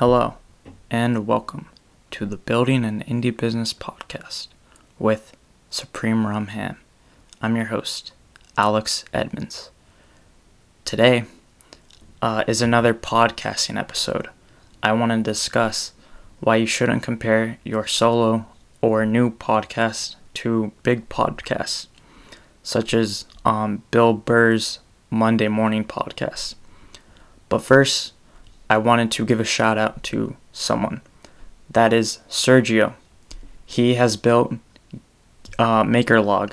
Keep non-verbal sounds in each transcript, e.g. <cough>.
Hello, and welcome to the Building an Indie Business podcast with Supreme Rum Ham. I'm your host, Alex Edmonds. Today uh, is another podcasting episode. I want to discuss why you shouldn't compare your solo or new podcast to big podcasts, such as um, Bill Burr's Monday Morning Podcast. But first, I wanted to give a shout out to someone. That is Sergio. He has built uh, MakerLog.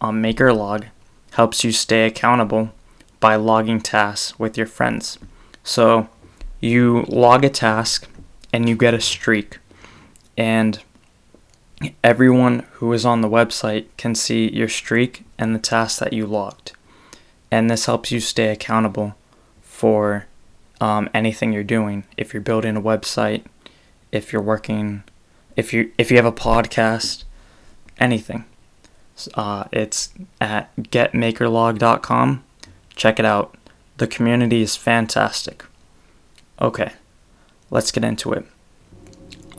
Um, MakerLog helps you stay accountable by logging tasks with your friends. So you log a task and you get a streak, and everyone who is on the website can see your streak and the tasks that you logged. And this helps you stay accountable for um, anything you're doing. If you're building a website, if you're working, if you if you have a podcast, anything. Uh, it's at getmakerlog.com. Check it out. The community is fantastic. Okay, let's get into it.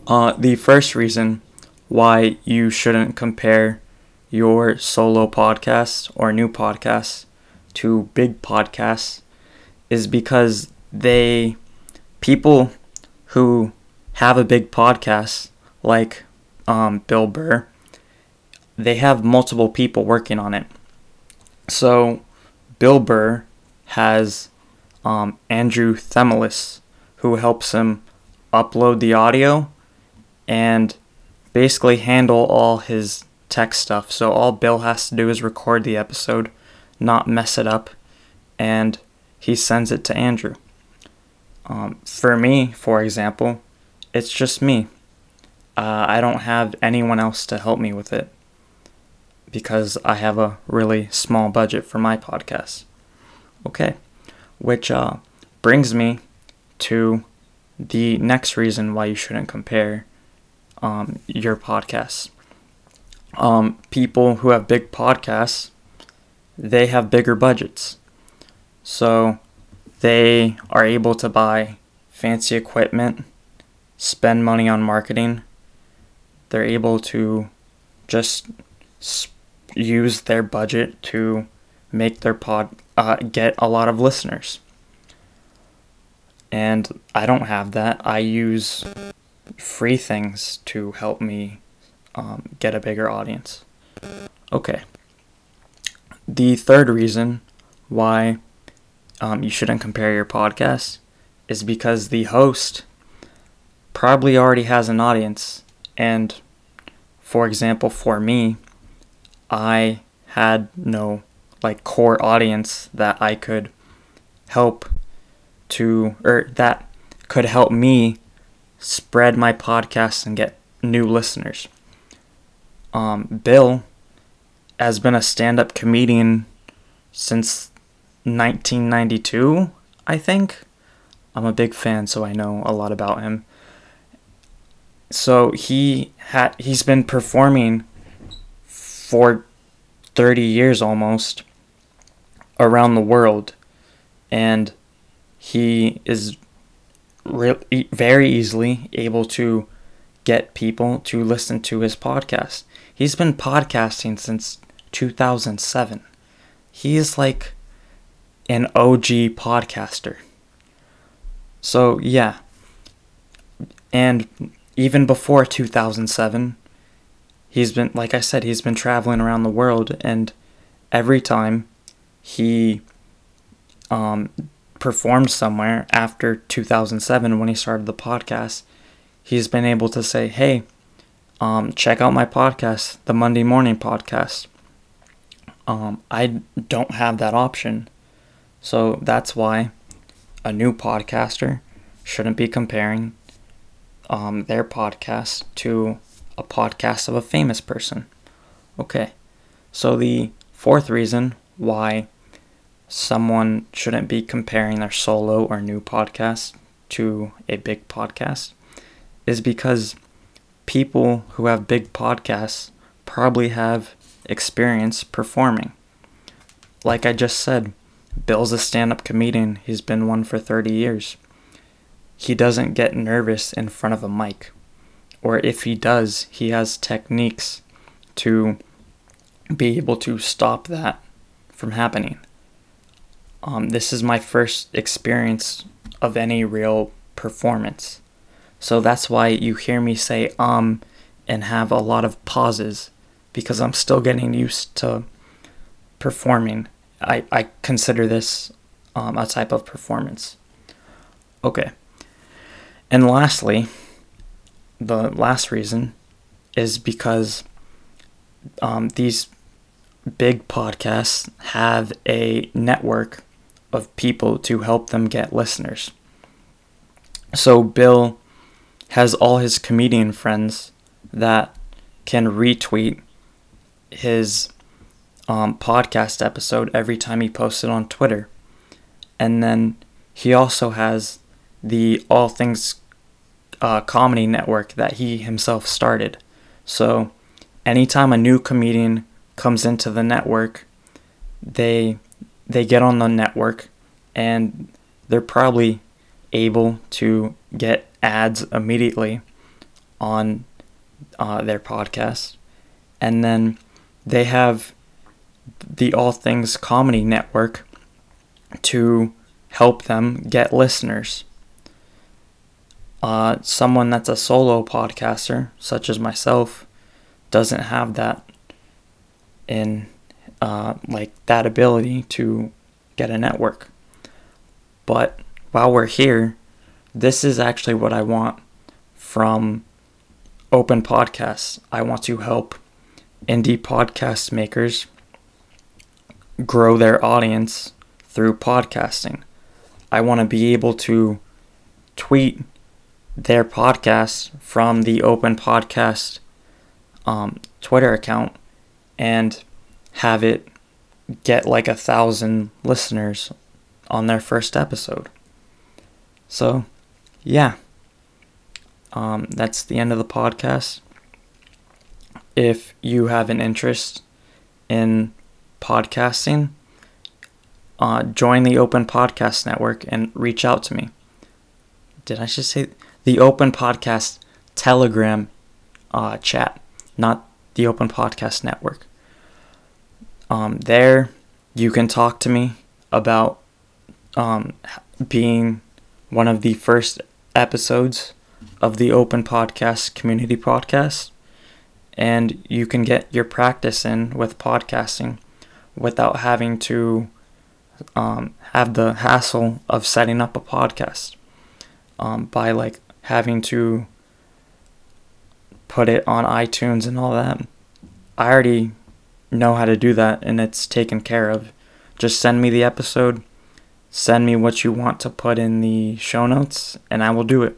Uh, the first reason why you shouldn't compare your solo podcast or new podcast to big podcasts is because they people who have a big podcast like um, Bill Burr, they have multiple people working on it. So Bill Burr has um, Andrew Themilis who helps him upload the audio and basically handle all his tech stuff. So all Bill has to do is record the episode, not mess it up, and he sends it to Andrew. Um, for me, for example, it's just me. Uh, I don't have anyone else to help me with it because I have a really small budget for my podcast. Okay, which uh, brings me to the next reason why you shouldn't compare um, your podcasts. Um, people who have big podcasts, they have bigger budgets. So they are able to buy fancy equipment, spend money on marketing. They're able to just use their budget to make their pod uh, get a lot of listeners. And I don't have that. I use free things to help me um, get a bigger audience. Okay. The third reason why um, you shouldn't compare your podcast is because the host probably already has an audience. And for example, for me, I had no like core audience that I could help to, or that could help me spread my podcast and get new listeners. Um, Bill has been a stand up comedian since 1992, I think. I'm a big fan, so I know a lot about him. So he had he's been performing for 30 years almost around the world and he is re- very easily able to get people to listen to his podcast. He's been podcasting since 2007. He is like an OG podcaster. So, yeah. And even before 2007, he's been, like I said, he's been traveling around the world, and every time he um, performed somewhere after 2007 when he started the podcast, he's been able to say, hey, um, check out my podcast, the Monday Morning Podcast. Um, I don't have that option. So that's why a new podcaster shouldn't be comparing um, their podcast to a podcast of a famous person. Okay, so the fourth reason why someone shouldn't be comparing their solo or new podcast to a big podcast is because people who have big podcasts probably have experience performing. Like I just said, Bill's a stand up comedian, he's been one for 30 years. he doesn't get nervous in front of a mic. Or if he does, he has techniques to be able to stop that from happening. Um, this is my first experience of any real performance. So that's why you hear me say um and have a lot of pauses because I'm still getting used to performing. I, I consider this um, a type of performance. Okay. And lastly, the last reason is because um, these big podcasts have a network of people to help them get listeners. So Bill has all his comedian friends that can retweet his um, podcast episode every time he posts it on Twitter. And then he also has the All Things uh, Comedy Network that he himself started. So anytime a new comedian comes into the network, they they get on the network and they're probably able to get ads immediately on uh, their podcast. And then they have the All Things Comedy Network to help them get listeners. Uh, someone that's a solo podcaster, such as myself, doesn't have that in uh, like that ability to get a network. But while we're here, this is actually what I want from open podcasts. I want to help indie podcast makers grow their audience through podcasting. I want to be able to tweet their podcast from the open podcast um, Twitter account and have it get like a thousand listeners on their first episode. So, yeah. Um, that's the end of the podcast. If you have an interest in podcasting, uh, join the Open Podcast Network and reach out to me. Did I just say the Open Podcast Telegram uh, chat, not the Open Podcast Network? Um, there, you can talk to me about um, being one of the first episodes of the Open Podcast Community Podcast, and you can get your practice in with podcasting without having to um, have the hassle of setting up a podcast um, by like having to put it on iTunes and all that. I already know how to do that and it's taken care of. Just send me the episode, send me what you want to put in the show notes, and I will do it.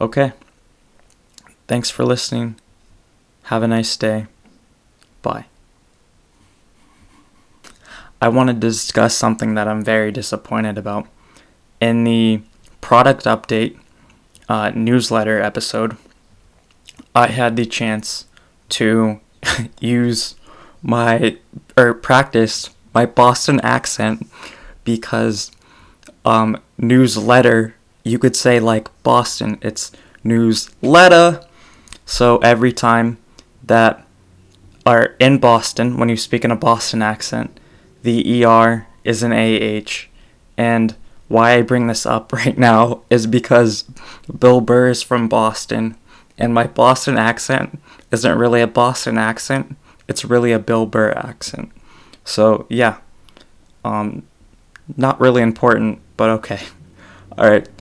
Okay. Thanks for listening. Have a nice day. Bye. I want to discuss something that I'm very disappointed about. In the product update uh, newsletter episode, I had the chance to <laughs> use my or practice my Boston accent because um, newsletter you could say like Boston it's newsletter so every time that are in Boston when you speak in a Boston accent the ER is an AH and why I bring this up <laughs> right now is because Bill Burr is from Boston and my Boston accent isn't really a Boston accent it's really a Bill Burr accent. So yeah, um, not really important, but okay. <laughs> All right.